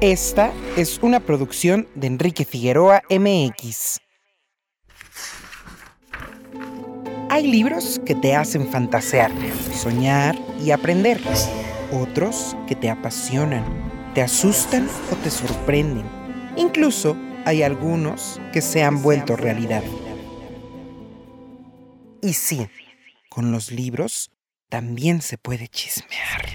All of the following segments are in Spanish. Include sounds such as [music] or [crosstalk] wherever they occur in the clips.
Esta es una producción de Enrique Figueroa MX. Hay libros que te hacen fantasear, soñar y aprender. Otros que te apasionan, te asustan o te sorprenden. Incluso hay algunos que se han vuelto realidad. Y sí, con los libros también se puede chismear.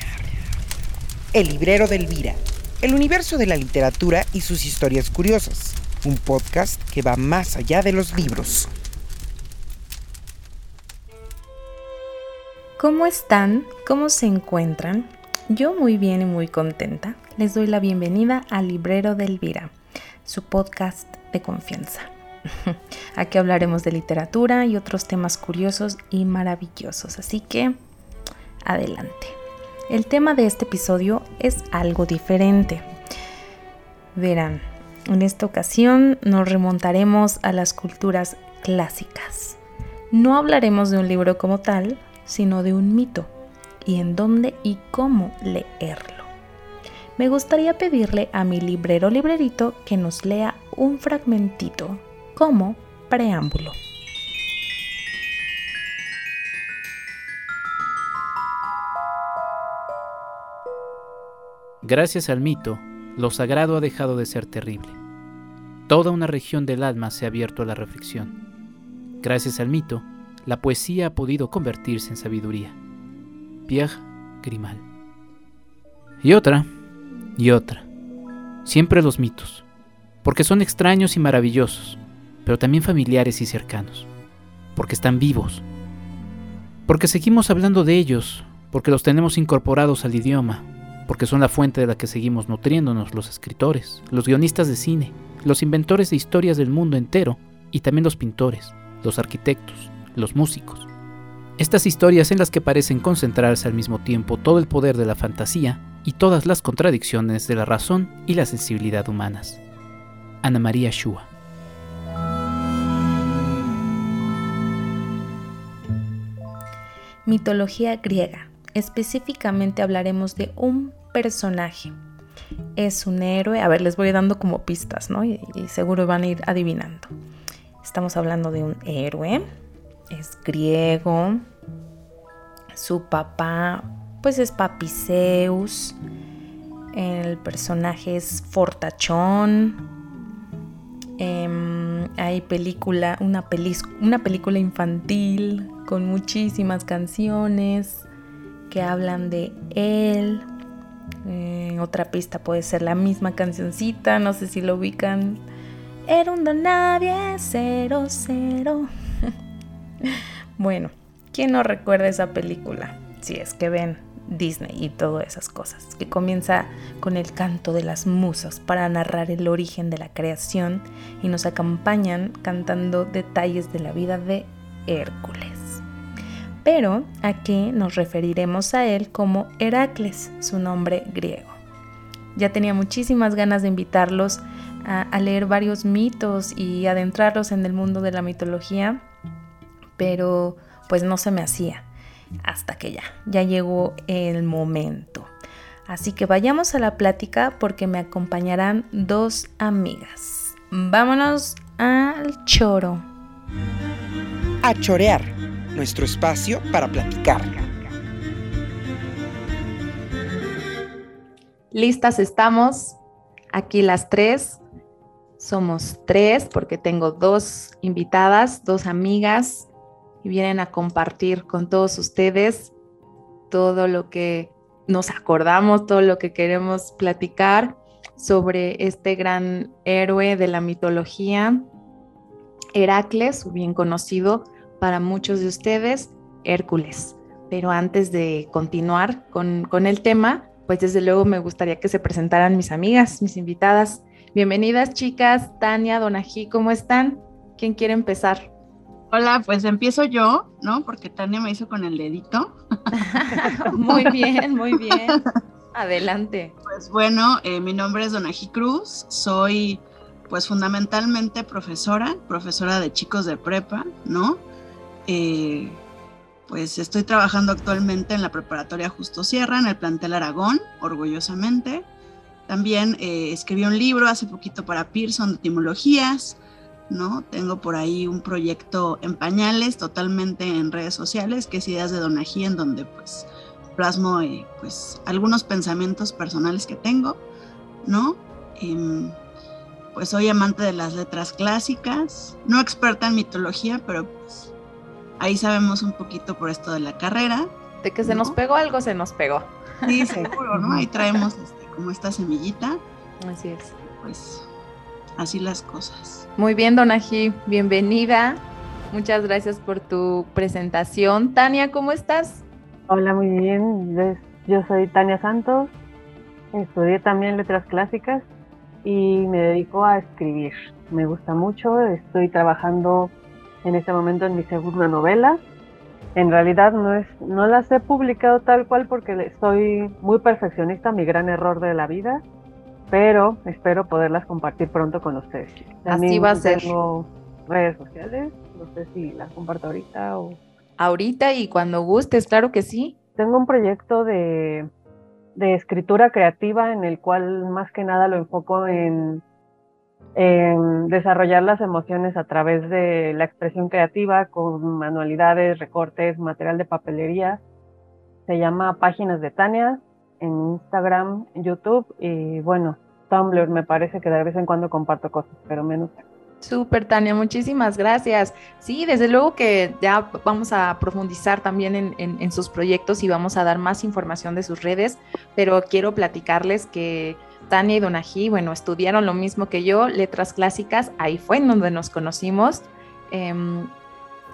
El librero de Elvira el universo de la literatura y sus historias curiosas, un podcast que va más allá de los libros. ¿Cómo están? ¿Cómo se encuentran? Yo muy bien y muy contenta. Les doy la bienvenida al Librero de Elvira, su podcast de confianza. [laughs] Aquí hablaremos de literatura y otros temas curiosos y maravillosos, así que adelante. El tema de este episodio es algo diferente. Verán, en esta ocasión nos remontaremos a las culturas clásicas. No hablaremos de un libro como tal, sino de un mito y en dónde y cómo leerlo. Me gustaría pedirle a mi librero librerito que nos lea un fragmentito como preámbulo. Gracias al mito, lo sagrado ha dejado de ser terrible. Toda una región del alma se ha abierto a la reflexión. Gracias al mito, la poesía ha podido convertirse en sabiduría. Pierre Grimal. Y otra, y otra. Siempre los mitos, porque son extraños y maravillosos, pero también familiares y cercanos, porque están vivos, porque seguimos hablando de ellos, porque los tenemos incorporados al idioma, porque son la fuente de la que seguimos nutriéndonos los escritores, los guionistas de cine, los inventores de historias del mundo entero y también los pintores, los arquitectos, los músicos. Estas historias en las que parecen concentrarse al mismo tiempo todo el poder de la fantasía y todas las contradicciones de la razón y la sensibilidad humanas. Ana María Shua. Mitología griega específicamente hablaremos de un personaje. Es un héroe, a ver, les voy dando como pistas, ¿no? Y, seguro van a ir adivinando. Estamos hablando de un héroe, es griego, su papá pues es Papiseus, el personaje es Fortachón, em, hay película, una, una película infantil con muchísimas canciones, que hablan de él. Eh, otra pista puede ser la misma cancioncita, no sé si lo ubican. Era un cero, cero. [laughs] bueno, ¿quién no recuerda esa película? Si es que ven Disney y todas esas cosas, que comienza con el canto de las musas para narrar el origen de la creación y nos acompañan cantando detalles de la vida de Hércules pero aquí nos referiremos a él como Heracles, su nombre griego. Ya tenía muchísimas ganas de invitarlos a, leer varios mitos y adentrarlos en el mundo de la mitología, pero pues no se me hacía hasta que ya, ya llegó el momento. Así que vayamos a la plática porque me acompañarán dos amigas. Vámonos al choro. A chorear nuestro espacio para platicar. Listas estamos, aquí las tres. Somos tres porque tengo dos invitadas, dos amigas y vienen a compartir con todos ustedes todo lo que nos acordamos, todo lo que queremos platicar sobre este gran héroe de la mitología, Heracles, bien conocido para muchos de ustedes Hércules. Pero antes de continuar con, el tema, pues desde luego me gustaría que se presentaran mis amigas, mis invitadas. Bienvenidas chicas, Tania, Donají, ¿cómo están? ¿Quién quiere empezar? Hola, pues empiezo yo, ¿no? Porque Tania me hizo con el dedito. [laughs] muy bien, muy bien. Adelante. Pues bueno, eh, mi nombre es Donají Cruz, soy pues fundamentalmente profesora, profesora de chicos de prepa, ¿no? Eh, pues estoy trabajando actualmente en la preparatoria Justo Sierra, en el plantel Aragón, orgullosamente. También eh, escribí un libro hace poquito para Pearson de etimologías, ¿no? Tengo por ahí un proyecto en pañales, totalmente en redes sociales, que es Ideas de Donají, en donde pues plasmo eh, pues algunos pensamientos personales que tengo, ¿no? Em, pues soy amante de las letras clásicas, no experta en mitología, pero pues ahí sabemos un poquito por esto de la carrera. De que se nos pegó algo, se nos pegó. Sí, seguro, ¿no? Ahí traemos este, como esta semillita. Así es. Pues así las cosas. Muy bien, Donají, bienvenida. Muchas gracias por tu presentación. Tania, ¿cómo estás? Hola, muy bien. Yo soy Tania Santos. Estudié también letras clásicas y me dedico a escribir. Me gusta mucho. Estoy trabajando en este momento en mi segunda novela. En realidad no es, no las he publicado tal cual porque soy muy perfeccionista, mi gran error de la vida pero espero poderlas compartir pronto con ustedes. Así va a ser. Tengo redes sociales, no sé si las comparto ahorita o... Ahorita y cuando gustes, claro que sí. Tengo un proyecto de, de escritura creativa en el cual más que nada lo enfoco en, en desarrollar las emociones a través de la expresión creativa con manualidades, recortes, material de papelería. Se llama Páginas de Tania en Instagram, YouTube y bueno, Tumblr me parece que de vez en cuando comparto cosas, pero menos. Súper, Tania, muchísimas gracias. Sí, desde luego que ya vamos a profundizar también en, sus proyectos y vamos a dar más información de sus redes, pero quiero platicarles que Tania y Donají, bueno, estudiaron lo mismo que yo, letras clásicas, ahí fue en donde nos conocimos. Em,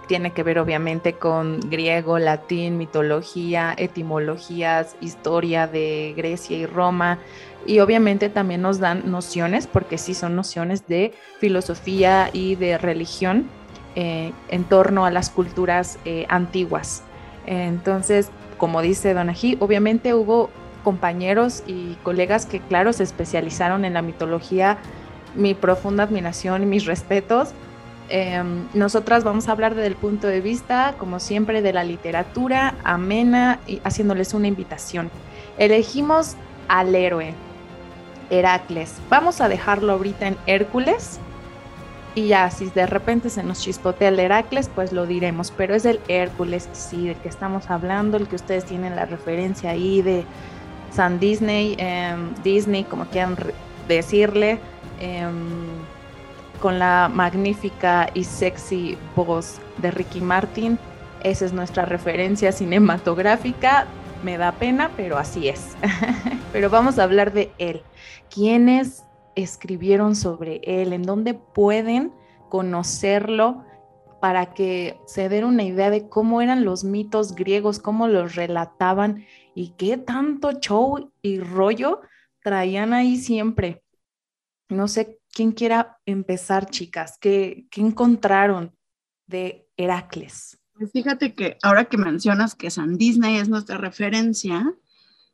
tiene que ver obviamente con griego, latín, mitología, etimologías, historia de Grecia y Roma. Y obviamente también nos dan nociones, porque sí son nociones de filosofía y de religión eh, en torno a las culturas eh, antiguas. Entonces, como dice Donají, obviamente hubo compañeros y colegas que, claro, se especializaron en la mitología. Mi profunda admiración y mis respetos Em, nosotras vamos a hablar desde el punto de vista, como siempre, de la literatura amena y haciéndoles una invitación. Elegimos al héroe, Heracles. Vamos a dejarlo ahorita en Hércules. Y ya, si de repente se nos chispotea el Heracles, pues lo diremos. Pero es el Hércules, sí, del que estamos hablando, el que ustedes tienen la referencia ahí de San Disney, em, Disney, como quieran decirle. Em, con la magnífica y sexy voz de Ricky Martin. Esa es nuestra referencia cinematográfica. Me da pena, pero así es. [laughs] pero vamos a hablar de él. ¿Quiénes escribieron sobre él? ¿En dónde pueden conocerlo? para que se den una idea de cómo eran los mitos griegos, cómo los relataban y qué tanto show y rollo traían ahí siempre. No sé ¿Quién quiera empezar, chicas? ¿Qué, encontraron de Heracles? Pues fíjate que ahora que mencionas que San Disney es nuestra referencia,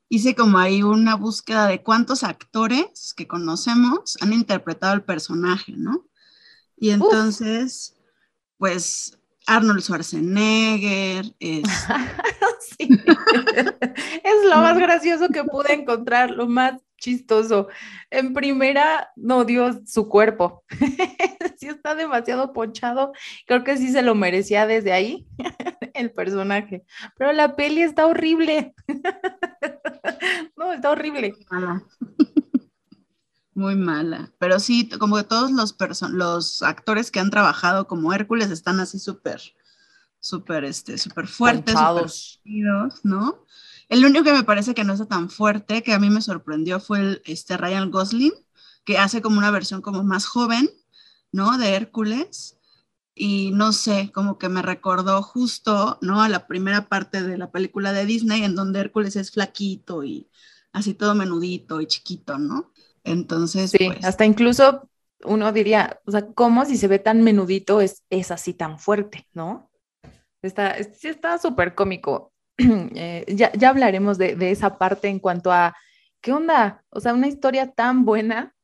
hice como ahí una búsqueda de cuántos actores que conocemos han interpretado el personaje, ¿no? Y entonces, pues Arnold Schwarzenegger, es... [laughs] sí. es lo más gracioso que pude encontrar, lo más chistoso. En primera, no dio su cuerpo. [laughs] sí está demasiado ponchado. Creo que sí se lo merecía desde ahí [laughs] el personaje. Pero la peli está horrible. no, está horrible. Muy mala. Pero sí, como que todos los, los actores que han trabajado como Hércules están así súper, súper, este, súper fuertes, ¿no? El único que me parece que no está tan fuerte, que a mí me sorprendió, fue el, este Ryan Gosling, que hace como una versión como más joven, ¿no? De Hércules. Y no sé, como que me recordó justo, ¿no? A la primera parte de la película de Disney, en donde Hércules es flaquito y así todo menudito y chiquito, ¿no? Entonces, sí, pues hasta incluso uno diría, o sea, ¿cómo si se ve tan menudito es, es así tan fuerte, ¿no? Está, súper cómico. [clears throat] Eh, ya, ya, hablaremos de, de, esa parte en cuanto a, ¿qué onda? O sea, una historia tan buena,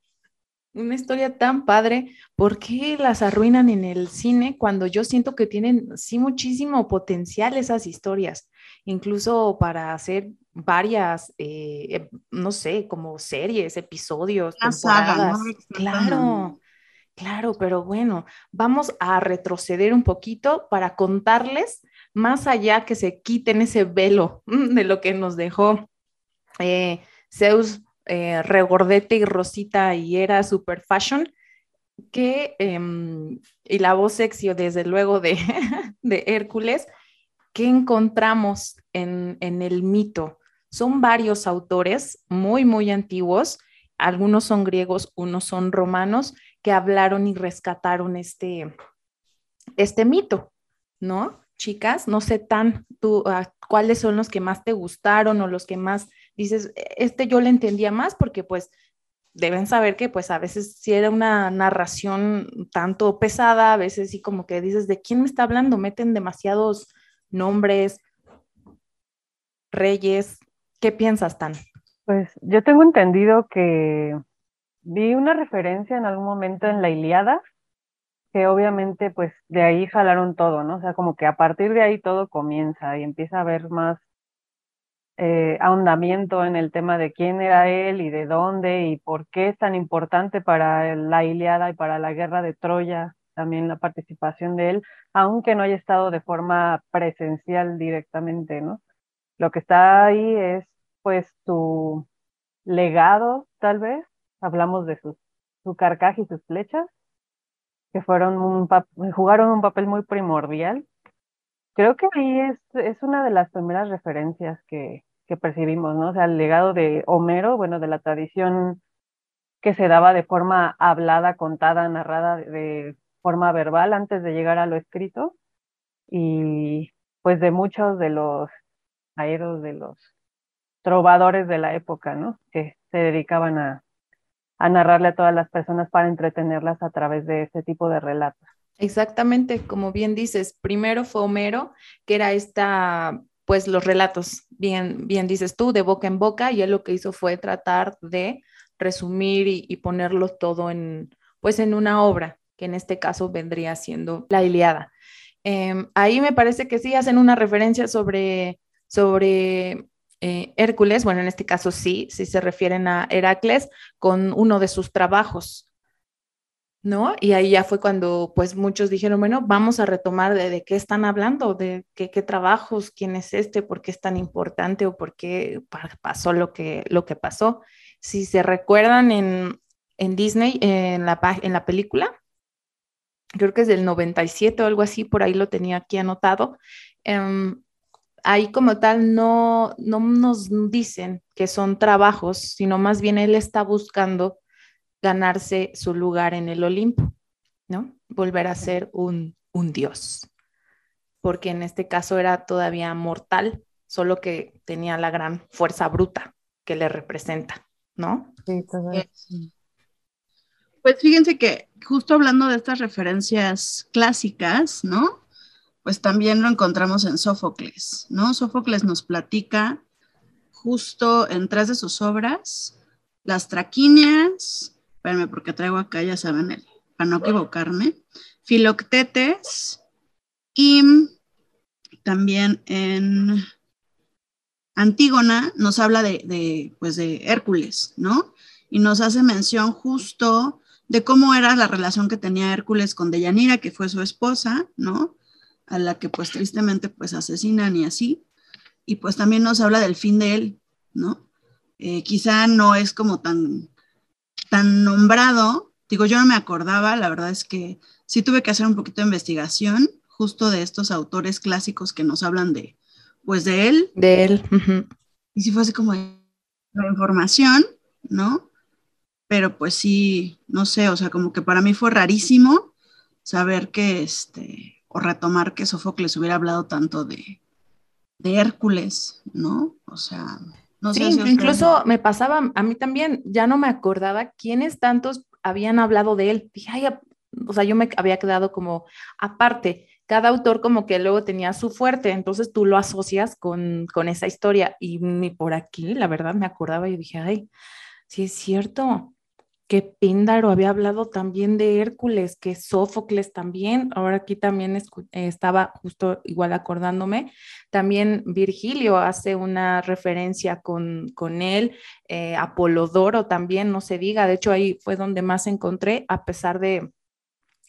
una historia tan padre, ¿por qué las arruinan en el cine cuando yo siento que tienen sí muchísimo potencial esas historias? Incluso para hacer varias, eh, no sé, como series, episodios, temporadas. Claro, claro, pero bueno, vamos a retroceder un poquito para contarles más allá que se quiten ese velo [laughs] de lo que nos dejó eh, Zeus eh, regordete y rosita y era super fashion, que, em, y la voz sexy, desde luego, de, [laughs] de Hércules, que encontramos en, en el mito. Son varios autores muy, muy antiguos, algunos son griegos, unos son romanos, que hablaron y rescataron este, este mito, ¿no? Chicas, no sé tan tú, ah, cuáles son los que más te gustaron o los que más dices, e, este yo le entendía más porque pues deben saber que pues a veces si era una narración tanto pesada, a veces sí como que dices, ¿de quién me está hablando? Meten demasiados nombres, reyes. ¿Qué piensas, Tan? Pues yo tengo entendido que vi una referencia en algún momento en la Iliada, que obviamente pues de ahí jalaron todo, ¿no? O sea, como que a partir de ahí todo comienza y empieza a haber más eh, ahondamiento en el tema de quién era él y de dónde y por qué es tan importante para la Iliada y para la guerra de Troya también la participación de él, aunque no haya estado de forma presencial directamente, ¿no? Lo que está ahí es pues su legado, tal vez, hablamos de sus, su carcaje y sus flechas, que fueron un jugaron un papel muy primordial. Creo que ahí es, es una de las primeras referencias que, que percibimos, ¿no? O sea, el legado de Homero, bueno, de la tradición que se daba de forma hablada, contada, narrada, de forma verbal antes de llegar a lo escrito, y pues de muchos de los aeros, de los trovadores de la época, ¿no? Que se dedicaban a, narrarle a todas las personas para entretenerlas a través de este tipo de relatos. Exactamente, como bien dices, primero fue Homero, que era esta pues los relatos, bien, bien dices tú, de boca en boca, y él lo que hizo fue tratar de resumir y, ponerlo todo en, pues en una obra, que en este caso vendría siendo la Iliada. Em, ahí me parece que sí hacen una referencia sobre, sobre eh, Hércules, bueno, en este caso sí, sí se refieren a Heracles con uno de sus trabajos, ¿no? Y ahí ya fue cuando pues muchos dijeron, bueno, vamos a retomar de, qué están hablando, de qué, trabajos, quién es este, por qué es tan importante o por qué pasó lo que, lo que pasó. Si se recuerdan en, Disney, en la, en la película, creo que es del 97 o algo así, por ahí lo tenía aquí anotado. Em, ahí como tal no, no nos dicen que son trabajos, sino más bien él está buscando ganarse su lugar en el Olimpo, ¿no? Volver a ser un, un dios, porque en este caso era todavía mortal, solo que tenía la gran fuerza bruta que le representa, ¿no? Sí, todavía. Pues fíjense que justo hablando de estas referencias clásicas, ¿no? Pues también lo encontramos en Sófocles, ¿no? Sófocles nos platica justo en tres de sus obras, las traquíneas, espérenme porque traigo acá, ya saben, para no equivocarme, Filoctetes y también en Antígona nos habla de, pues de Hércules, ¿no? Y nos hace mención justo de cómo era la relación que tenía Hércules con Deyanira, que fue su esposa, ¿no? A la que pues tristemente pues asesinan y así. Y pues también nos habla del fin de él, ¿no? Eh, quizá no es como tan tan nombrado, digo, yo no me acordaba, la verdad es que sí tuve que hacer un poquito de investigación justo de estos autores clásicos que nos hablan de, pues de él. De él. Y si fuese como la información, ¿no? Pero pues sí, no sé, o sea, como que para mí fue rarísimo saber que, este, o retomar que Sófocles hubiera hablado tanto de, de Hércules, ¿no? O sea, sí, incluso me pasaba a mí también, ya no me acordaba quiénes tantos habían hablado de él. Dije, ay, o sea, yo me había quedado como aparte, cada autor como que luego tenía su fuerte, entonces tú lo asocias con, con esa historia y por aquí, la verdad, me acordaba y dije, ay, sí es cierto, que Píndaro había hablado también de Hércules, que Sófocles también, ahora aquí también estaba justo igual acordándome, también Virgilio hace una referencia con, con él, eh, Apolodoro también, no se diga, de hecho ahí fue donde más encontré, a pesar de,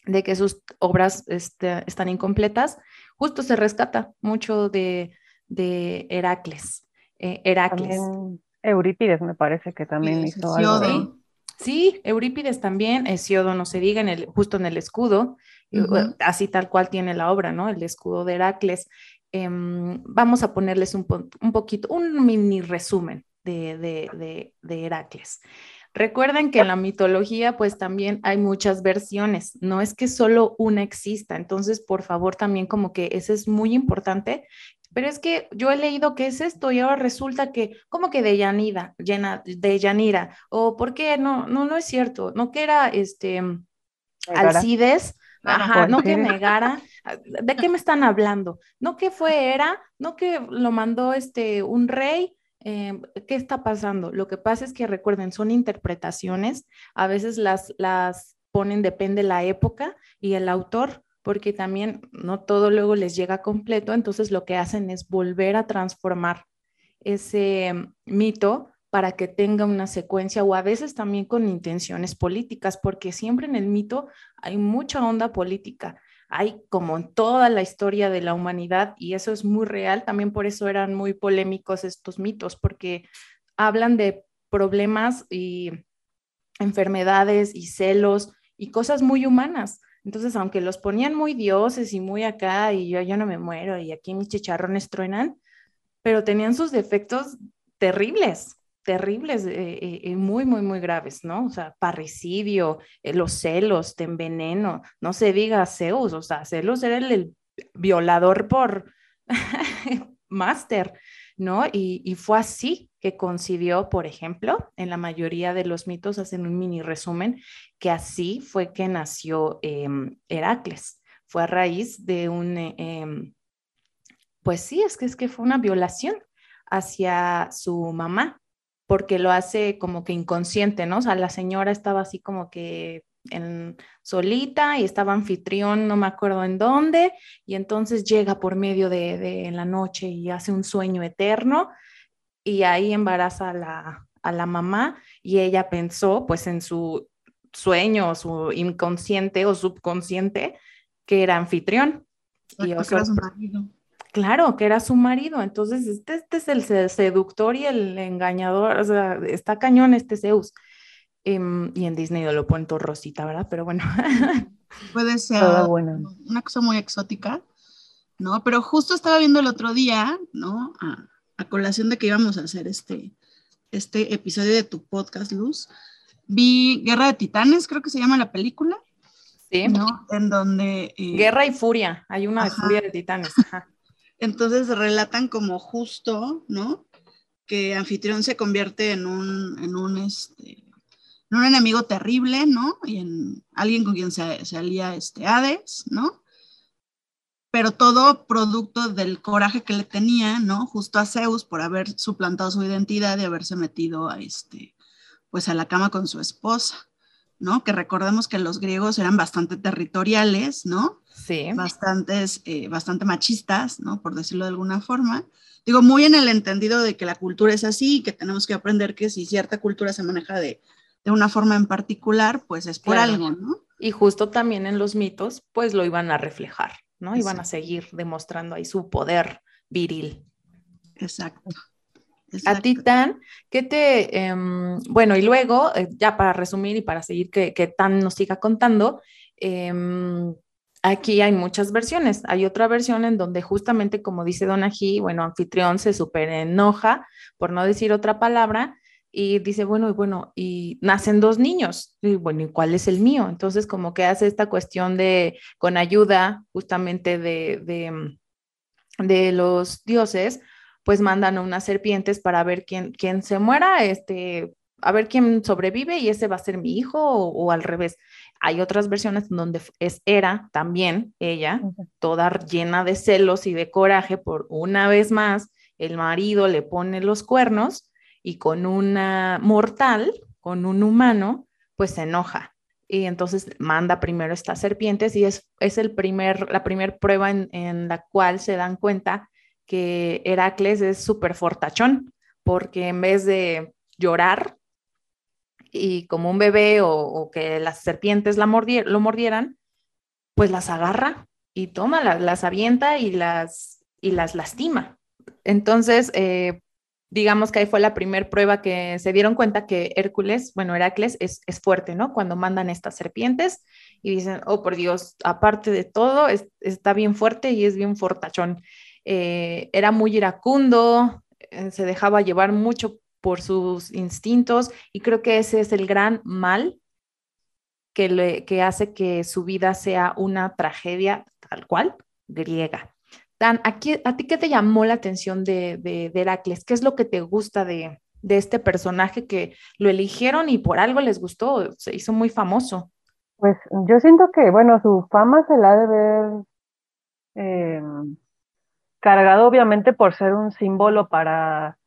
de que sus obras este, están incompletas, justo se rescata mucho de, de Heracles. Eh, Heracles. Eurípides me parece que también hizo algo. Sí, Eurípides también, Hesiodo no se diga, en el, justo en el escudo, eh, así tal cual tiene la obra, ¿no? El escudo de Heracles. Em, vamos a ponerles un, poquito, un mini resumen de, de, de, Heracles. Recuerden que en la mitología pues también hay muchas versiones, no es que solo una exista, entonces por favor también como que eso es muy importante pero es que yo he leído que es esto y ahora resulta que, como que de Yanida, de Yanira, o por qué no, no, no es cierto, no que era este Alcides, ajá, no que negara, ¿de qué me están hablando? No que fue era, no que lo mandó este un rey, em, ¿qué está pasando? Lo que pasa es que recuerden, son interpretaciones, a veces las, las ponen, depende la época y el autor porque también no todo luego les llega completo, entonces lo que hacen es volver a transformar ese mm, mito para que tenga una secuencia o a veces también con intenciones políticas, porque siempre en el mito hay mucha onda política. Hay como en toda la historia de la humanidad y eso es muy real, también por eso eran muy polémicos estos mitos, porque hablan de problemas y enfermedades y celos y cosas muy humanas. Entonces, aunque los ponían muy dioses y muy acá, y yo, yo no me muero, y aquí mis chicharrones truenan, pero tenían sus defectos terribles, terribles, eh, eh, eh, muy, muy, muy graves, ¿no? O sea, parricidio, los celos, te enveneno, no se diga Zeus, o sea, Zeus era el violador por [laughs] máster, ¿no? Y, fue así que concibió, por ejemplo, en la mayoría de los mitos, hacen un mini resumen, que así fue que nació em, Heracles. Fue a raíz de un, em, pues sí, es que, es que fue una violación hacia su mamá, porque lo hace como que inconsciente, ¿no? O sea, la señora estaba así como que en, solita y estaba anfitrión, no me acuerdo en dónde, y entonces llega por medio de, la noche y hace un sueño eterno y ahí embaraza a la, a la mamá y ella pensó pues en su sueño, su inconsciente o subconsciente, que era anfitrión. y que era su marido. Claro, que era su marido. Entonces, este, este es el seductor y el engañador. O sea, está cañón este Zeus. Em, y en Disney lo ponen todo rosita, ¿verdad? Pero bueno. Puede ser una cosa muy exótica, ¿no? Pero justo estaba viendo el otro día, ¿no? A, colación de que íbamos a hacer este, este episodio de tu podcast, Luz. Vi Guerra de Titanes, creo que se llama la película. Sí. ¿no? En donde... Eh, Guerra y Furia, hay una de Furia de Titanes. Entonces relatan como justo, ¿no? Que Anfitrión se convierte en un, en un, este, un enemigo terrible, ¿no? Y en alguien con quien se, se alía este Hades, ¿no? Pero todo producto del coraje que le tenía, ¿no? Justo a Zeus por haber suplantado su identidad y haberse metido a este, pues a la cama con su esposa, ¿no? Que recordemos que los griegos eran bastante territoriales, ¿no? Sí. Bastantes, eh, bastante machistas, ¿no? Por decirlo de alguna forma. Digo, muy en el entendido de que la cultura es así y que tenemos que aprender que si cierta cultura se maneja de de una forma en particular, pues es por algo, ¿no? Y justo también en los mitos, pues lo iban a reflejar, ¿no? Iban a seguir demostrando ahí su poder viril. Exacto. A ti, Tan, ¿qué te, em, bueno, y luego, eh, ya para resumir y para seguir que, que Tan nos siga contando, em, aquí hay muchas versiones. Hay otra versión en donde justamente, como dice Don Ají, bueno, anfitrión se super enoja, por no decir otra palabra, y dice, bueno, y bueno, y nacen dos niños, y bueno, ¿y cuál es el mío? Entonces, como que hace esta cuestión de, con ayuda justamente de, de, mm, de los dioses, pues mandan a unas serpientes para ver quién, quién se muera, este, a ver quién sobrevive y ese va a ser mi hijo o, al revés. Hay otras versiones donde es Era también, ella, toda llena de celos y de coraje por una vez más, el marido le pone los cuernos y con una mortal, con un humano, pues se enoja y entonces manda primero estas serpientes y es, es el primer, la primera prueba en, la cual se dan cuenta que Heracles es súper fortachón, porque en vez de llorar y como un bebé o, que las serpientes la lo mordieran, pues las agarra y toma, las, avienta y las, y las lastima. Entonces, eh, digamos que ahí fue la primera prueba que se dieron cuenta que Hércules, bueno, Heracles es, es, fuerte, ¿no? Cuando mandan estas serpientes y dicen, oh, por Dios, aparte de todo, está bien fuerte y es bien fortachón. Eh, era muy iracundo, eh, se dejaba llevar mucho por sus instintos y creo que ese es el gran mal que, le, que hace que su vida sea una tragedia tal cual griega. Dan, aquí, ¿a ti qué te llamó la atención de, de, Heracles? ¿Qué es lo que te gusta de, de, este personaje que lo eligieron y por algo les gustó? Se hizo muy famoso. Pues yo siento que, bueno, su fama se la ha de ver em, cargado obviamente por ser un símbolo para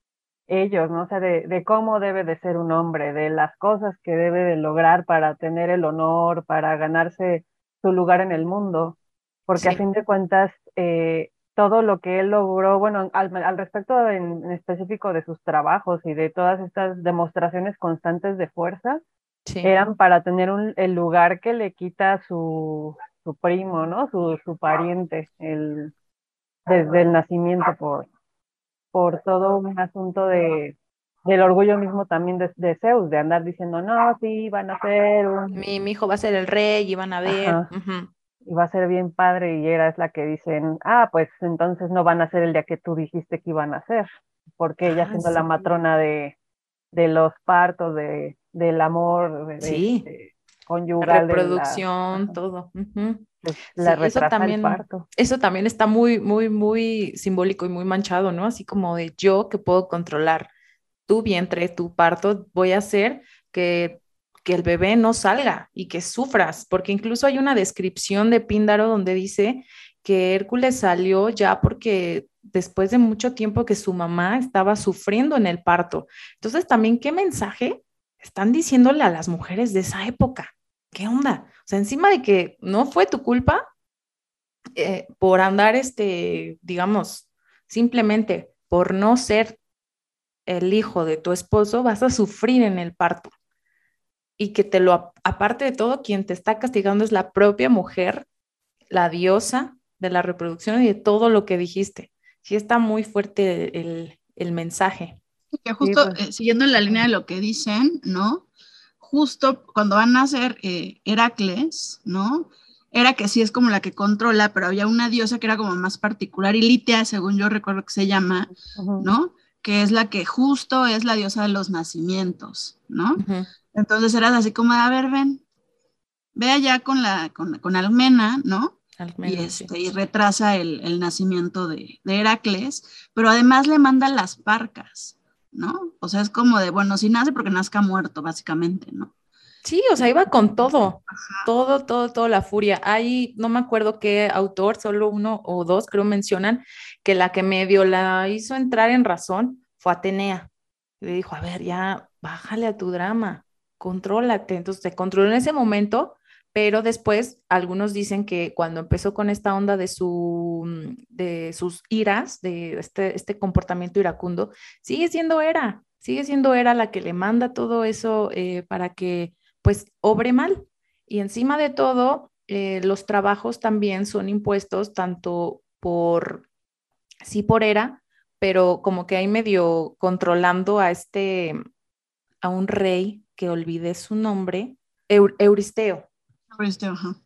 ellos, ¿no? O sea, de, de, cómo debe de ser un hombre, de las cosas que debe de lograr para tener el honor, para ganarse su lugar en el mundo, porque a fin de cuentas, eh, todo lo que él logró, bueno, al, respecto en, específico de sus trabajos y de todas estas demostraciones constantes de fuerza, eran para tener un, el lugar que le quita su, su primo, ¿no? Su, su pariente, el, desde el nacimiento por, por todo un asunto de, del orgullo mismo también de, Zeus, de andar diciendo, no, sí, van a ser un... Mi, mi hijo va a ser el rey y van a ver. Y va a ser bien padre y era es la que dicen, ah, pues entonces no van a ser el día que tú dijiste que iban a ser, porque ella ah, siendo la matrona de, de los partos, de, del amor, de, sí. conyugal. La reproducción, todo. La eso también, Eso también está muy, muy, muy simbólico y muy manchado, ¿no? Así como de yo que puedo controlar tu vientre, tu parto, voy a hacer que, que el bebé no salga y que sufras, porque incluso hay una descripción de Píndaro donde dice que Hércules salió ya porque después de mucho tiempo que su mamá estaba sufriendo en el parto. Entonces, también, ¿qué mensaje están diciéndole a las mujeres de esa época? ¿Qué onda? O sea, encima de que no fue tu culpa eh, por andar, este, digamos, simplemente por no ser el hijo de tu esposo, vas a sufrir en el parto. Y que te lo, aparte de todo, quien te está castigando es la propia mujer, la diosa de la reproducción y de todo lo que dijiste. Sí está muy fuerte el, el mensaje. Que justo pues. eh, siguiendo en la línea de lo que dicen, ¿no? justo cuando van a nacer eh, Heracles, ¿no? Era que sí es como la que controla, pero había una diosa que era como más particular, y Litea, según yo recuerdo que se llama, ¿no? Que es la que justo es la diosa de los nacimientos, ¿no? Entonces eras así como, a ver, ven, ve allá con la, con, Almena, ¿no? y, este, y retrasa el, nacimiento de, de, Heracles, pero además le manda las parcas, ¿no? O sea, es como de, bueno, si nace porque nazca muerto, básicamente, ¿no? Sí, o sea, iba con todo, todo, todo, toda la furia. Ahí no me acuerdo qué autor, solo uno o dos creo mencionan que la que medio la hizo entrar en razón fue Atenea. Le dijo, a ver, ya, bájale a tu drama, contrólate. Entonces se controló en ese momento pero después algunos dicen que cuando empezó con esta onda de, su, mm, de sus iras, de este, este comportamiento iracundo, sigue siendo Era, sigue siendo Era la que le manda todo eso eh, para que pues obre mal. Y encima de todo, eh, los trabajos también son impuestos tanto por, sí por Era, pero como que hay medio controlando a este, a un rey que olvidé su nombre, Euristeo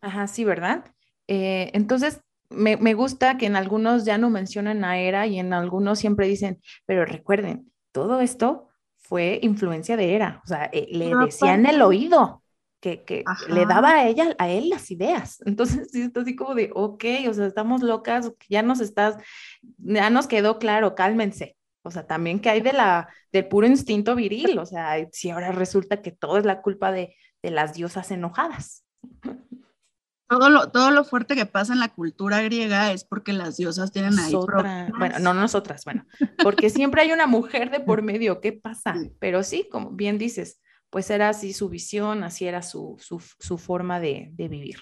ajá. sí, ¿verdad? Eh, entonces, me, gusta que en algunos ya no mencionan a Era y en algunos siempre dicen, pero recuerden, todo esto fue influencia de Era, o sea, eh, le decían el oído, que, que le daba a ella, a él las ideas. [laughs] Entonces, sí, está así como de, ok, o sea, estamos locas, ya nos estás, ya nos quedó claro, cálmense. O sea, también que hay de la, del puro instinto viril, o sea, si ahora resulta que todo es la culpa de, de las diosas enojadas. [laughs] Todo lo, todo lo fuerte que pasa en la cultura griega es porque las diosas tienen ahí. bueno, no nosotras, bueno, porque siempre hay una mujer de por medio, ¿qué pasa? Pero sí, como bien dices, pues era así su visión, así era su, forma de, vivir.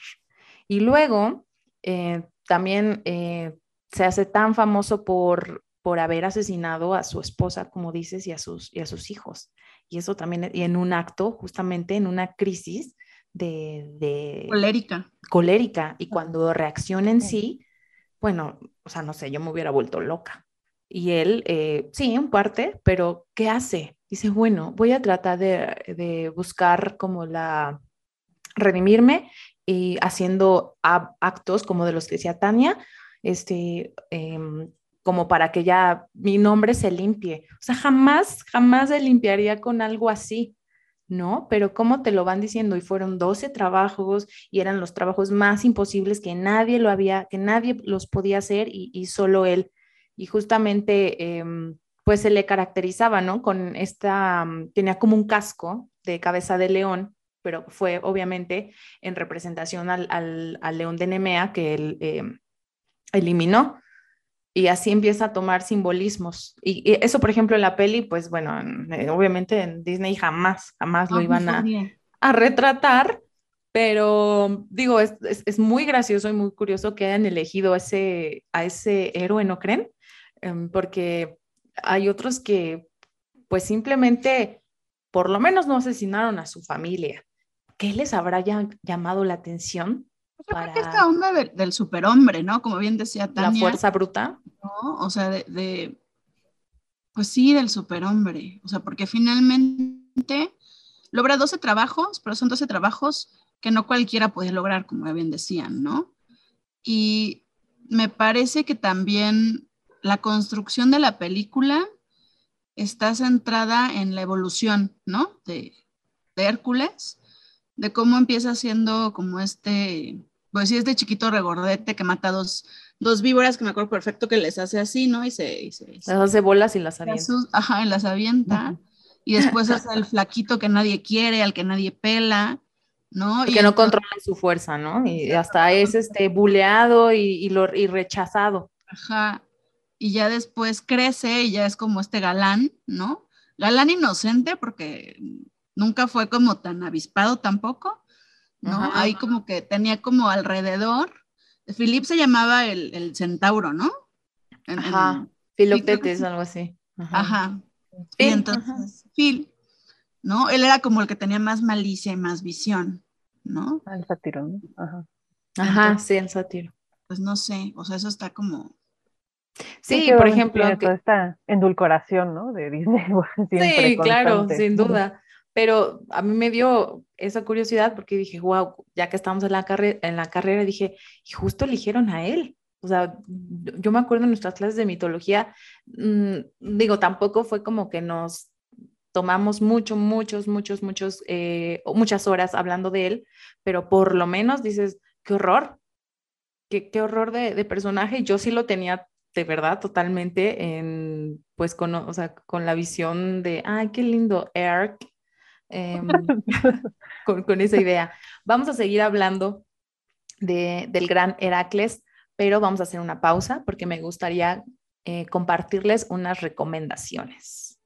Y luego eh, también eh, se hace tan famoso por, por haber asesinado a su esposa, como dices, y a sus, y a sus hijos. Y eso también, y en un acto, justamente en una crisis de... de colérica. Colérica. Y cuando reacciona en sí, bueno, o sea, no sé, yo me hubiera vuelto loca. Y él, eh, sí, en parte, pero ¿qué hace? Dice, bueno, voy a tratar de, de buscar como la, redimirme y haciendo actos como de los que decía Tania, este, em, como para que ya mi nombre se limpie. O sea, jamás, jamás se limpiaría con algo así, ¿no? Pero cómo te lo van diciendo y fueron 12 trabajos y eran los trabajos más imposibles que nadie lo había, que nadie los podía hacer y, solo él. Y justamente, em, pues se le caracterizaba, ¿no? Con esta, mm, tenía como un casco de cabeza de león, pero fue obviamente en representación al, al, león de Nemea que él em, eliminó y así empieza a tomar simbolismos. Y, eso, por ejemplo, en la peli, pues bueno, eh, obviamente en Disney jamás, jamás lo ah, iban a, a, retratar, pero digo, es, es, muy gracioso y muy curioso que hayan elegido ese, a ese héroe, ¿no creen? Em, porque hay otros que, pues simplemente, por lo menos no asesinaron a su familia. ¿Qué les habrá llamado la atención? Yo creo que esta onda del superhombre, ¿no? Como bien decía Tania. La fuerza bruta. ¿no? O sea, de, pues sí, del superhombre. O sea, porque finalmente logra 12 trabajos, pero son 12 trabajos que no cualquiera puede lograr, como bien decían, ¿no? Y me parece que también la construcción de la película está centrada en la evolución, ¿no? De, de Hércules, de cómo empieza siendo como este pues sí, es de chiquito regordete que mata dos, dos víboras que me acuerdo perfecto que les hace así, ¿no? Y se, y se, las hace bolas y las avienta. ajá, y las avienta. Y después es el flaquito que nadie quiere, al que nadie pela, ¿no? Y que no controla su fuerza, ¿no? Y hasta es este buleado y, y, lo, y rechazado. Ajá. Y ya después crece y ya es como este galán, ¿no? Galán inocente porque nunca fue como tan avispado tampoco, ¿no? Ahí como que tenía como alrededor. Philip se llamaba el, centauro, ¿no? Ajá. Filoctetes, algo así. Ajá. Y entonces, Phil, ¿no? Él era como el que tenía más malicia y más visión, ¿no? Ah, el sátiro, ¿no? Ajá. Ajá, sí, el sátiro. Pues no sé, o sea, eso está como. Sí, por ejemplo. Que... Toda esta endulcoración, ¿no? De Disney. [laughs] sí, claro, sin duda. Pero a mí me dio esa curiosidad porque dije, wow, ya que estamos en la, en la carrera, dije, y justo eligieron a él. O sea, yo me acuerdo en nuestras clases de mitología, mm, digo, tampoco fue como que nos tomamos mucho, muchos, muchos, muchos, eh, muchas horas hablando de él, pero por lo menos dices, qué horror, qué, qué horror de, de, personaje. Yo sí lo tenía de verdad totalmente en, pues, con, o sea, con la visión de, ay, qué lindo, Eric, Em, con, esa idea. Vamos a seguir hablando del gran Heracles, pero vamos a hacer una pausa porque me gustaría eh, compartirles unas recomendaciones.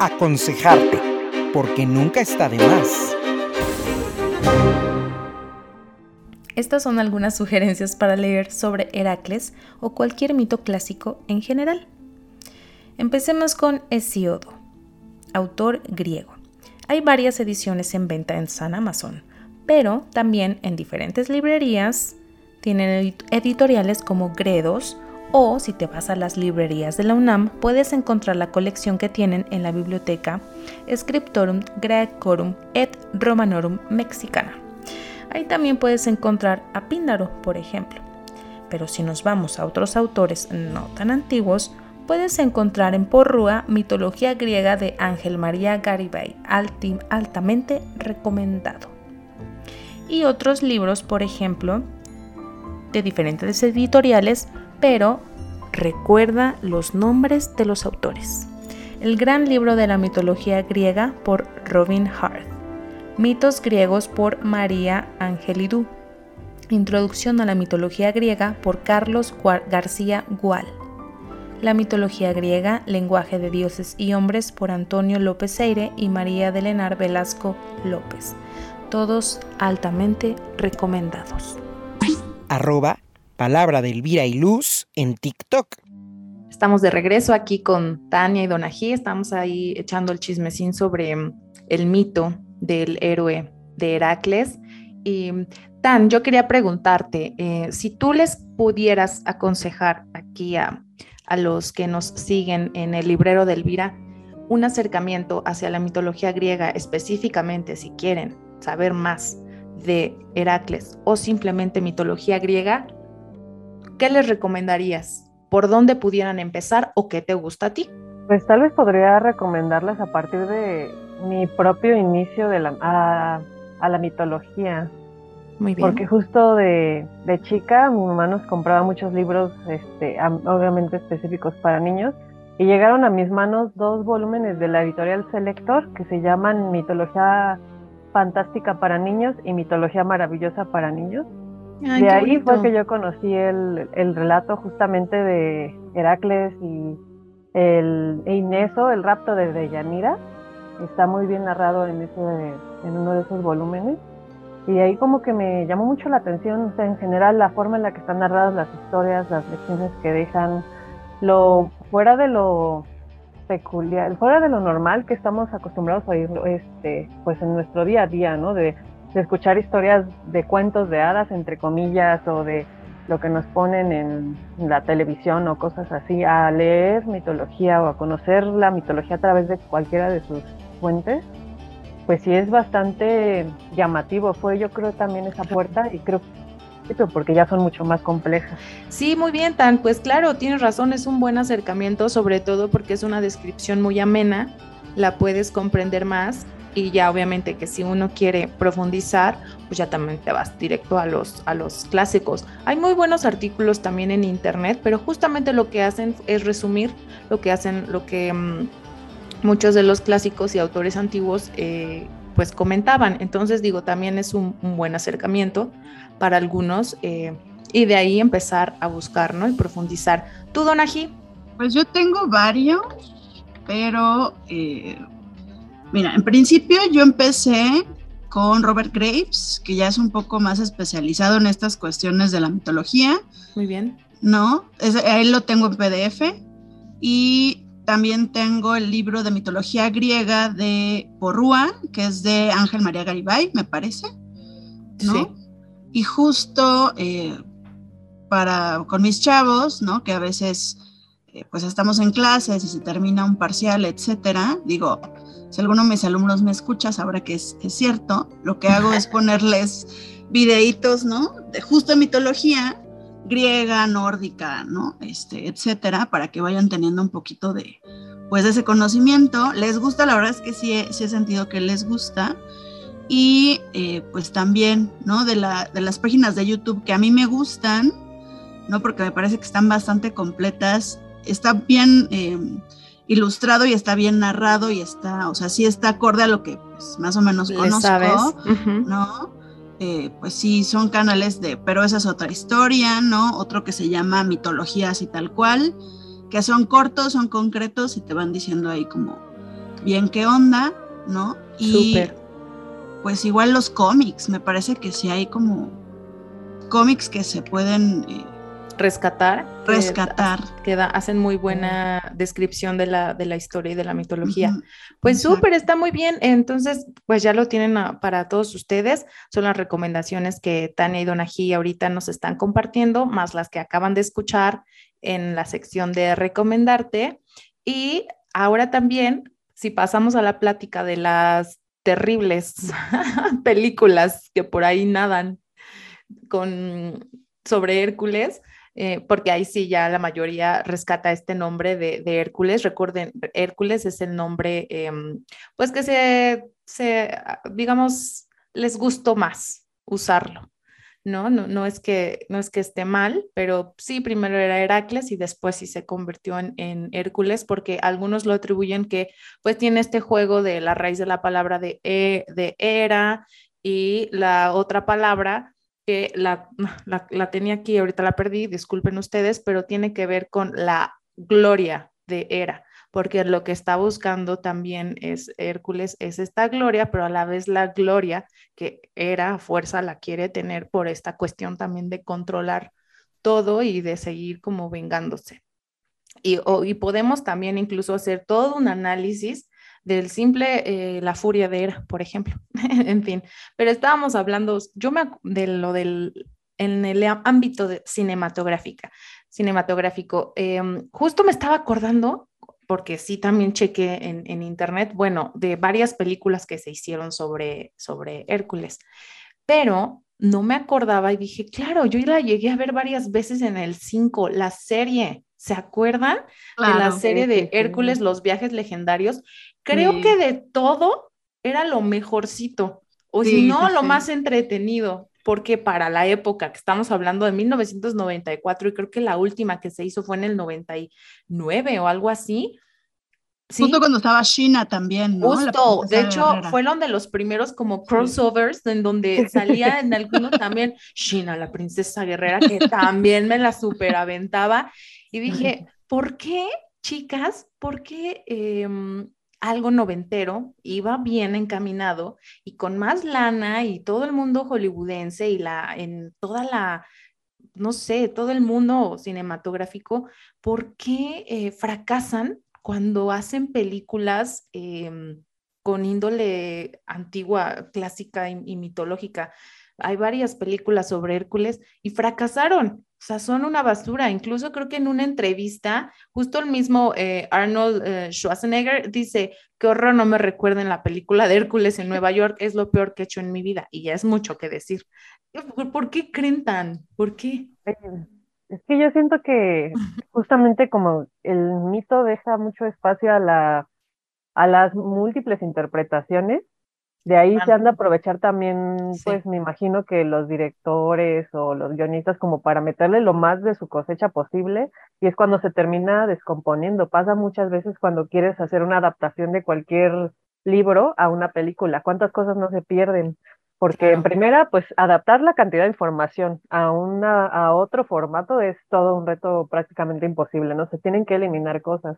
Aconsejarte, porque nunca está de más. Estas son algunas sugerencias para leer sobre Heracles o cualquier mito clásico en general. Empecemos con Hesiodo autor griego. Hay varias ediciones en venta en San Amazon, pero también en diferentes librerías tienen editoriales como Gredos o si te vas a las librerías de la UNAM puedes encontrar la colección que tienen en la biblioteca Scriptorum Graecorum et Romanorum Mexicana. Ahí también puedes encontrar a Píndaro, por ejemplo. Pero si nos vamos a otros autores no tan antiguos, puedes encontrar en Porrúa Mitología griega de Ángel María Garibay, altamente recomendado. Y otros libros, por ejemplo, de diferentes editoriales, pero recuerda los nombres de los autores. El gran libro de la mitología griega por Robin Hart. Mitos griegos por María Angelidou. Introducción a la mitología griega por Carlos García Gual. La mitología griega, lenguaje de dioses y hombres por Antonio López Eire y María de Lenar Velasco López. Todos altamente recomendados. Arroba palabra de Elvira y Luz en TikTok. Estamos de regreso aquí con Tania y Donají. Estamos ahí echando el chismecín sobre el mito del héroe de Heracles. Y Tan, yo quería preguntarte, eh, si tú les pudieras aconsejar aquí a a los que nos siguen en el librero de Elvira un acercamiento hacia la mitología griega específicamente si quieren saber más de Heracles o simplemente mitología griega, ¿qué les recomendarías? ¿Por dónde pudieran empezar o qué te gusta a ti? Pues tal vez podría recomendarles a partir de mi propio inicio de la, la mitología. Porque justo de, chica mi mamá nos compraba muchos libros, este, obviamente específicos para niños, y llegaron a mis manos dos volúmenes de la editorial Selector que se llaman Mitología Fantástica para Niños y Mitología Maravillosa para Niños. de ahí fue que yo conocí el, relato justamente de Heracles y el Ineso, el rapto de Deyanira. Está muy bien narrado en, ese, en uno de esos volúmenes. Y ahí como que me llamó mucho la atención, en general, la forma en la que están narradas las historias, las lecciones que dejan, lo fuera de lo peculiar, fuera de lo normal que estamos acostumbrados a oír este, pues en nuestro día a día, ¿no? De, escuchar historias de cuentos de hadas, entre comillas, o de lo que nos ponen en la televisión o cosas así, a leer mitología o a conocer la mitología a través de cualquiera de sus fuentes pues sí es bastante llamativo. Fue yo creo también esa puerta y creo porque ya son mucho más complejas. Sí, muy bien, Tan. Pues claro, tienes razón, es un buen acercamiento, sobre todo porque es una descripción muy amena, la puedes comprender más y ya obviamente que si uno quiere profundizar, pues ya también te vas directo a los, a los clásicos. Hay muy buenos artículos también en internet, pero justamente lo que hacen es resumir lo que hacen, lo que... Mm, muchos de los clásicos y autores antiguos eh, pues comentaban. Entonces digo, también es un, buen acercamiento para algunos eh, y de ahí empezar a buscar, ¿no? Y profundizar. ¿Tú, Donají? Pues yo tengo varios, pero eh, mira, en principio yo empecé con Robert Graves, que ya es un poco más especializado en estas cuestiones de la mitología. Muy bien. ¿No? Es, él lo tengo en PDF. Y también tengo el libro de mitología griega de Porrúa, que es de Ángel María Garibay, me parece. ¿no? Sí. Y justo eh, para, con mis chavos, ¿no? Que a veces eh, pues estamos en clases y se termina un parcial, etcétera. Digo, si alguno de mis alumnos me escucha, sabrá que es, es cierto. Lo que hago es [laughs] ponerles videitos, ¿no? De justo mitología griega, nórdica, ¿no? Este, etcétera, para que vayan teniendo un poquito de, pues, de ese conocimiento. Les gusta, la verdad es que sí he, sí he sentido que les gusta. Y eh, pues también, ¿no? De, la, de las páginas de YouTube que a mí me gustan, ¿no? Porque me parece que están bastante completas. Está bien eh, ilustrado y está bien narrado y está, o sea, sí está acorde a lo que pues, más o menos conozco, ¿no? Eh, pues sí, son canales de, pero esa es otra historia, ¿no? Otro que se llama mitologías y tal cual, que son cortos, son concretos y te van diciendo ahí como bien qué onda, ¿no? Y pues igual los cómics, me parece que sí hay como cómics que se pueden eh, rescatar. Rescatar. Que, hacen muy buena descripción de la, de la historia y de la mitología. Pues súper, está muy bien. Entonces, pues ya lo tienen para todos ustedes. Son las recomendaciones que Tania y Donají ahorita nos están compartiendo, más las que acaban de escuchar en la sección de recomendarte. Y ahora también, si pasamos a la plática de las terribles [laughs] películas que por ahí nadan con sobre Hércules, eh, porque ahí sí ya la mayoría rescata este nombre de, Hércules. Recuerden, Hércules es el nombre, em, pues que se, se, digamos, les gustó más usarlo. ¿no? No, no, es que, no es que esté mal, pero sí, primero era Heracles y después sí se convirtió en, en, Hércules, porque algunos lo atribuyen que pues tiene este juego de la raíz de la palabra de, e, de era y la otra palabra que la, la, tenía aquí, ahorita la perdí, disculpen ustedes, pero tiene que ver con la gloria de Hera, porque lo que está buscando también es Hércules, es esta gloria, pero a la vez la gloria que Hera a fuerza la quiere tener por esta cuestión también de controlar todo y de seguir como vengándose. Y, y podemos también incluso hacer todo un análisis del simple, eh, la furia de Hera, por ejemplo. [laughs] en fin, pero estábamos hablando, yo me de lo del, en el ámbito de cinematográfica, cinematográfico, em, justo me estaba acordando, porque sí también chequé en, en, internet, bueno, de varias películas que se hicieron sobre, sobre Hércules, pero no me acordaba y dije, claro, yo la llegué a ver varias veces en el 5, la serie. ¿Se acuerdan de la serie de Hércules, los viajes legendarios? Creo que de todo era lo mejorcito, o si no, lo más entretenido, porque para la época que estamos hablando de 1994 y creo que la última que se hizo fue en el 99 o algo así, Justo cuando estaba China también, ¿no? Justo, de hecho, fueron de los primeros como crossovers en donde [laughs] salía en alguno también China, la princesa guerrera, que [laughs] también me la superaventaba. Y dije, ¿por qué, chicas? ¿Por qué em, algo noventero iba bien encaminado y con más lana y todo el mundo hollywoodense y la, en toda la no sé, todo el mundo cinematográfico, ¿por qué eh, fracasan cuando hacen películas em, con índole antigua, clásica y, mitológica. Hay varias películas sobre Hércules y fracasaron. O sea, son una basura. Incluso creo que en una entrevista, justo el mismo eh, Arnold eh, Schwarzenegger dice, qué horror no me recuerden la película de Hércules en Nueva York, es lo peor que he hecho en mi vida. Y ya es mucho que decir. ¿Por qué creen tan? ¿Por qué? Es que yo siento que justamente como el mito deja mucho espacio a la a las múltiples interpretaciones, de ahí se han de aprovechar también, pues me imagino que los directores o los guionistas como para meterle lo más de su cosecha posible y es cuando se termina descomponiendo. Pasa muchas veces cuando quieres hacer una adaptación de cualquier libro a una película, cuántas cosas no se pierden porque en primera, pues adaptar la cantidad de información a, una, a otro formato es todo un reto prácticamente imposible, ¿no? Se tienen que eliminar cosas.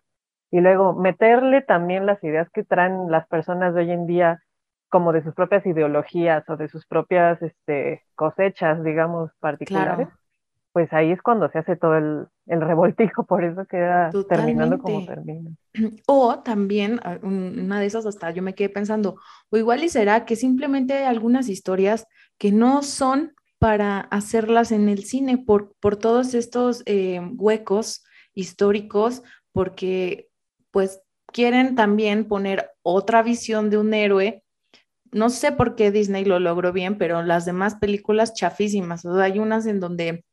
Y luego meterle también las ideas que traen las personas de hoy en día como de sus propias ideologías o de sus propias este, cosechas, digamos, particulares pues ahí es cuando se hace todo el, el revoltijo, por eso queda terminando como termina. [clears throat] O también, ah, una de esas hasta yo me quedé pensando, o igual y será que simplemente hay algunas historias que no son para hacerlas en el cine por, por todos estos eh, huecos históricos, porque pues quieren también poner otra visión de un héroe. No sé por qué Disney lo logró bien, pero las demás películas chafísimas. O hay unas en donde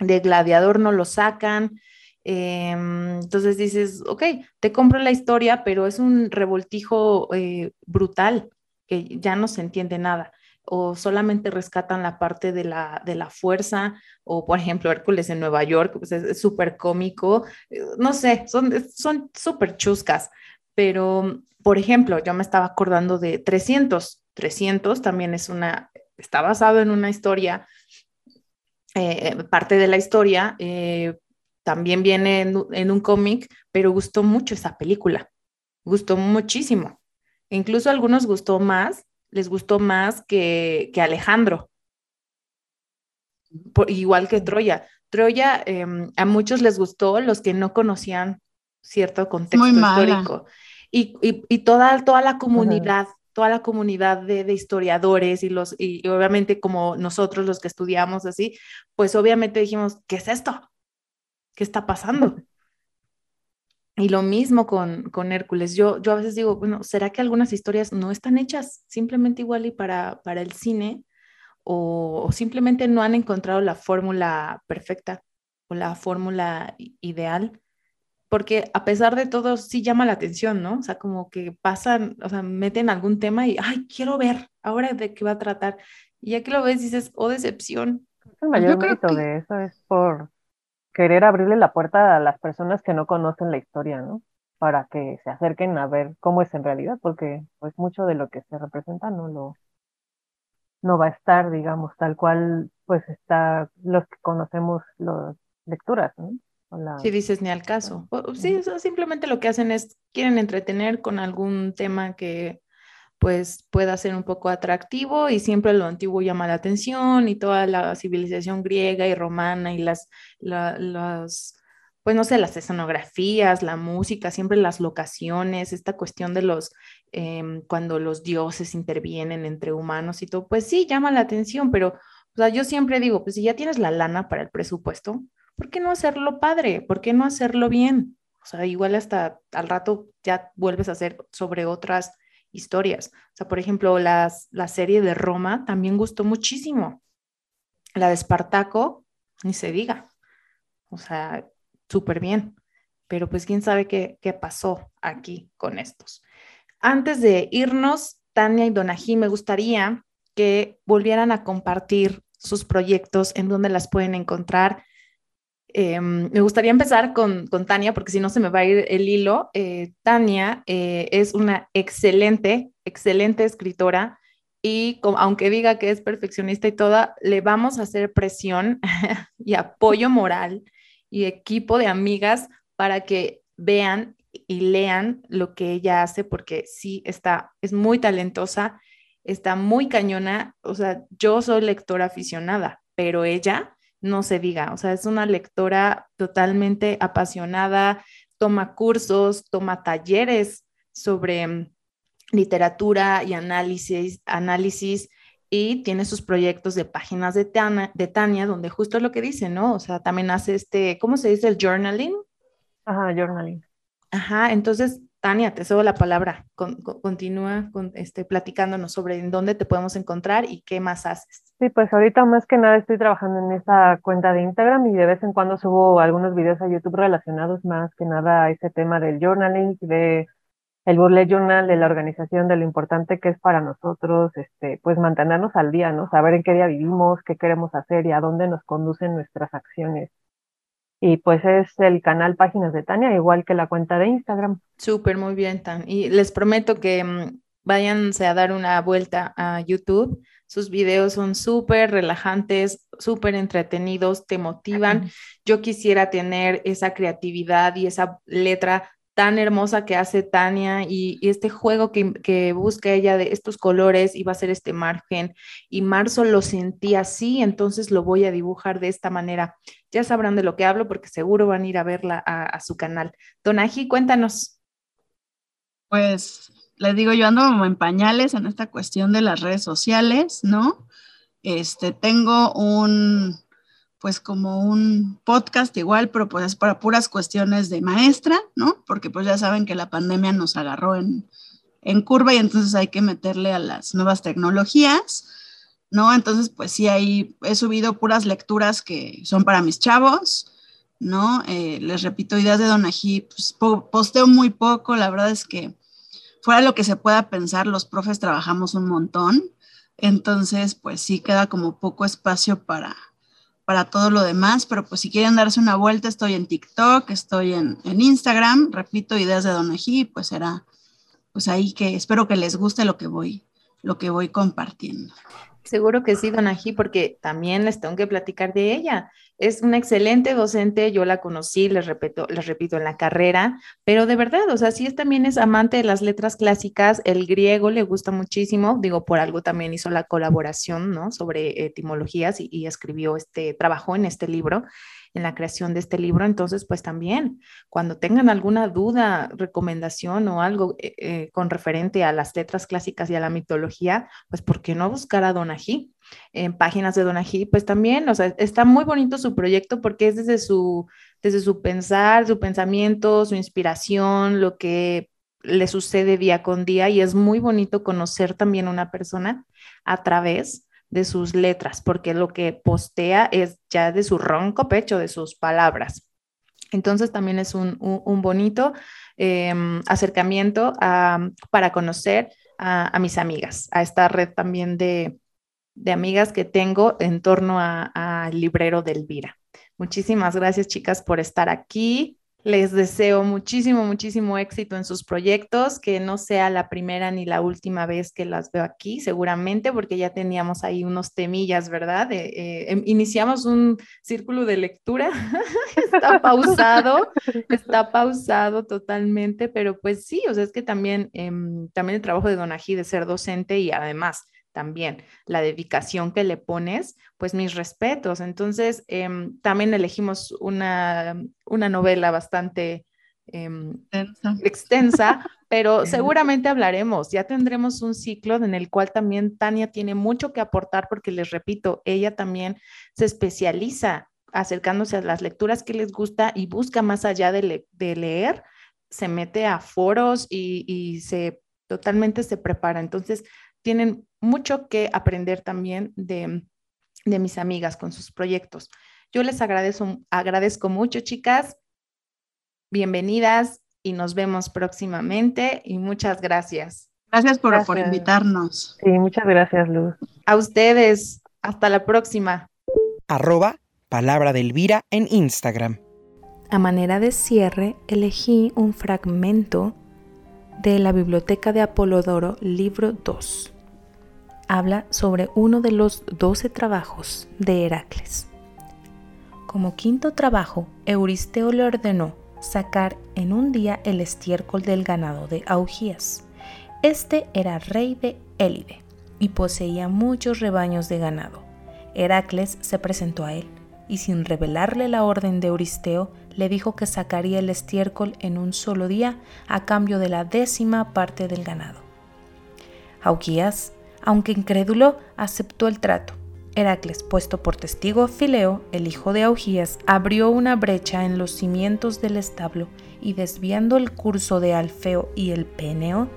de gladiador no lo sacan. Em, entonces dices, ok, te compro la historia, pero es un revoltijo eh, brutal que ya no se entiende nada. O solamente rescatan la parte de la, de la fuerza, o por ejemplo, Hércules en Nueva York, pues es súper cómico. Eh, no sé, son súper chuscas. Pero, por ejemplo, yo me estaba acordando de 300. 300 también es una, está basado en una historia eh, parte de la historia, eh, también viene en, un cómic, pero gustó mucho esa película, gustó muchísimo. Incluso a algunos gustó más, les gustó más que, que Alejandro, igual que Troya. Troya em, a muchos les gustó, los que no conocían cierto contexto histórico. Y, y, toda, toda la comunidad toda la comunidad de, historiadores y los y, obviamente como nosotros los que estudiamos así, pues obviamente dijimos, ¿qué es esto? ¿Qué está pasando? Y lo mismo con, con Hércules. Yo, yo a veces digo, bueno, ¿será que algunas historias no están hechas simplemente igual y para, para el cine? O, o simplemente no han encontrado la fórmula perfecta o la fórmula ideal porque a pesar de todo sí llama la atención, ¿no? O sea, como que pasan, o sea, meten algún tema y, ay, quiero ver ahora de qué va a tratar. Y ya que lo ves, dices, oh, decepción. El mayor mérito de eso es por querer abrirle la puerta a las personas que no conocen la historia, ¿no? Para que se acerquen a ver cómo es en realidad, porque pues mucho de lo que se representa no lo no va a estar, digamos, tal cual pues está los que conocemos las lecturas, ¿no? Si dices ni al caso. Sí, simplemente lo que hacen es, quieren entretener con algún tema que pues pueda ser un poco atractivo y siempre lo antiguo llama la atención y toda la civilización griega y romana y las, las pues no sé, las escenografías, la música, siempre las locaciones, esta cuestión de los, em, cuando los dioses intervienen entre humanos y todo, pues sí, llama la atención, pero, o sea, yo siempre digo, pues si ya tienes la lana para el presupuesto, ¿por qué no hacerlo padre? ¿Por qué no hacerlo bien? O sea, igual hasta al rato ya vuelves a hacer sobre otras historias. O sea, por ejemplo, las, la serie de Roma también gustó muchísimo. La de Espartaco, ni se diga. O sea, súper bien. Pero pues quién sabe qué, qué pasó aquí con estos. Antes de irnos, Tania y Donají, me gustaría que volvieran a compartir sus proyectos, en dónde las pueden encontrar, Em, me gustaría empezar con, Tania, porque si no se me va a ir el hilo. Eh, Tania eh, es una excelente, excelente escritora y aunque diga que es perfeccionista y toda, le vamos a hacer presión [laughs] y apoyo moral y equipo de amigas para que vean y lean lo que ella hace, porque sí está, es muy talentosa, está muy cañona. O sea, yo soy lectora aficionada, pero ella no se diga. O sea, es una lectora totalmente apasionada, toma cursos, toma talleres sobre mm, literatura y análisis, análisis y tiene sus proyectos de páginas de Tania, de Tania, donde justo lo que dice, ¿no? O sea, también hace este, ¿cómo se dice? El journaling. Ajá, journaling. Ajá, entonces Tania, te cedo la palabra. continúa con, este, platicándonos sobre en dónde te podemos encontrar y qué más haces. Sí, pues ahorita más que nada estoy trabajando en esa cuenta de Instagram y de vez en cuando subo algunos videos a YouTube relacionados más que nada a ese tema del journaling, de el bullet journal, de la organización, de lo importante que es para nosotros, este, pues mantenernos al día, ¿no? Saber en qué día vivimos, qué queremos hacer y a dónde nos conducen nuestras acciones. Y pues es el canal Páginas de Tania, igual que la cuenta de Instagram. Súper, muy bien, Tan. Y les prometo que mm, váyanse a dar una vuelta a YouTube. Sus videos son súper relajantes, súper entretenidos, te motivan. Yo quisiera tener esa creatividad y esa letra tan hermosa que hace Tania y, este juego que, busca ella de estos colores y va a ser este margen y Marzo lo sentí así, entonces lo voy a dibujar de esta manera. Ya sabrán de lo que hablo porque seguro van a ir a verla a, su canal. Donaji, cuéntanos. Pues les digo, yo ando en pañales en esta cuestión de las redes sociales, ¿no? Este, tengo un, pues como un podcast igual, pero pues es para puras cuestiones de maestra, ¿no? Porque pues ya saben que la pandemia nos agarró en, en curva y entonces hay que meterle a las nuevas tecnologías, ¿no? Entonces pues sí, ahí he subido puras lecturas que son para mis chavos, ¿no? Eh, les repito, ideas de Donají, pues posteo muy poco, la verdad es que fuera lo que se pueda pensar, los profes trabajamos un montón, entonces pues sí queda como poco espacio para para todo lo demás, pero pues si quieren darse una vuelta, estoy en TikTok, estoy en, Instagram, repito, ideas de Donají, pues será pues ahí que espero que les guste lo que voy, lo que voy compartiendo. Seguro que sí, Donají, porque también les tengo que platicar de ella. Es una excelente docente, yo la conocí, les repito, les repito, en la carrera, pero de verdad, o sea, sí es, también es amante de las letras clásicas, el griego le gusta muchísimo, digo, por algo también hizo la colaboración, ¿no? Sobre etimologías y, escribió este, trabajó en este libro en la creación de este libro. Entonces, pues también, cuando tengan alguna duda, recomendación o algo eh, eh, con referente a las letras clásicas y a la mitología, pues ¿por qué no buscar a Donají? En páginas de Donají, pues también, o sea, está muy bonito su proyecto porque es desde su, desde su pensar, su pensamiento, su inspiración, lo que le sucede día con día y es muy bonito conocer también una persona a través de sus letras, porque lo que postea es ya de su ronco pecho, de sus palabras. Entonces también es un, bonito em, acercamiento para conocer a, mis amigas, a esta red también de, amigas que tengo en torno al librero de Elvira. Muchísimas gracias, chicas, por estar aquí. Les deseo muchísimo, muchísimo éxito en sus proyectos, que no sea la primera ni la última vez que las veo aquí, seguramente, porque ya teníamos ahí unos temillas, ¿verdad? Eh, em, iniciamos un círculo de lectura, [laughs] está pausado, está pausado totalmente, pero pues sí, o sea, es que también, em, también el trabajo de Donají de ser docente y además también la dedicación que le pones, pues mis respetos. Entonces, em, también elegimos una, una novela bastante em, extensa, pero seguramente hablaremos, ya tendremos un ciclo en el cual también Tania tiene mucho que aportar porque les repito, ella también se especializa acercándose a las lecturas que les gusta y busca más allá de, leer, se mete a foros y, y se totalmente se prepara. Entonces, tienen mucho que aprender también de, mis amigas con sus proyectos. Yo les agradezco, agradezco mucho, chicas. Bienvenidas y nos vemos próximamente y muchas gracias. Gracias por, por invitarnos. Sí, muchas gracias, Luz. A ustedes. Hasta la próxima. Arroba Palabra de Elvira en Instagram. A manera de cierre, elegí un fragmento de la Biblioteca de Apolodoro, libro 2 habla sobre uno de los doce trabajos de Heracles. Como quinto trabajo, Euristeo le ordenó sacar en un día el estiércol del ganado de Augías. Este era rey de Élide y poseía muchos rebaños de ganado. Heracles se presentó a él y sin revelarle la orden de Euristeo, le dijo que sacaría el estiércol en un solo día a cambio de la décima parte del ganado. Augías aunque incrédulo, aceptó el trato. Heracles, puesto por testigo, Fileo, el hijo de Augías, abrió una brecha en los cimientos del establo y desviando el curso de Alfeo y el Peneo,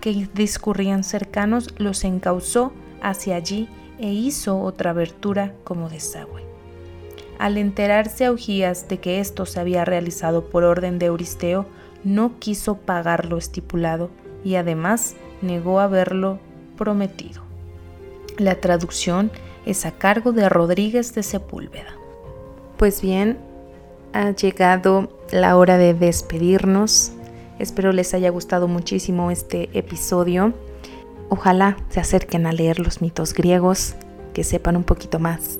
que discurrían cercanos, los encauzó hacia allí e hizo otra abertura como desagüe. Al enterarse Augías de que esto se había realizado por orden de Euristeo, no quiso pagar lo estipulado y además negó haberlo prometido. La traducción es a cargo de Rodríguez de Sepúlveda. Pues bien, ha llegado la hora de despedirnos. Espero les haya gustado muchísimo este episodio. Ojalá se acerquen a leer los mitos griegos, que sepan un poquito más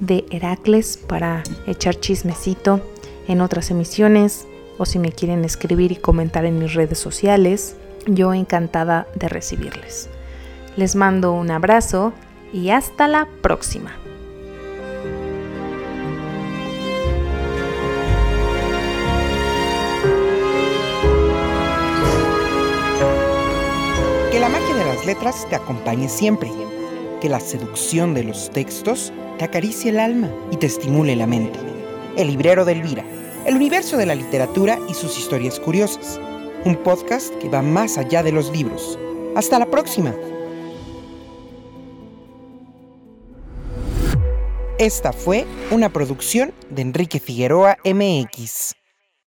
de Heracles para echar chismecito en otras emisiones o si me quieren escribir y comentar en mis redes sociales, yo encantada de recibirles. Les mando un abrazo y hasta la próxima. Que la magia de las letras te acompañe siempre. Que la seducción de los textos te acaricie el alma y te estimule la mente. El librero de Elvira, el universo de la literatura y sus historias curiosas. Un podcast que va más allá de los libros. Hasta la próxima. Esta fue una producción de Enrique Figueroa MX.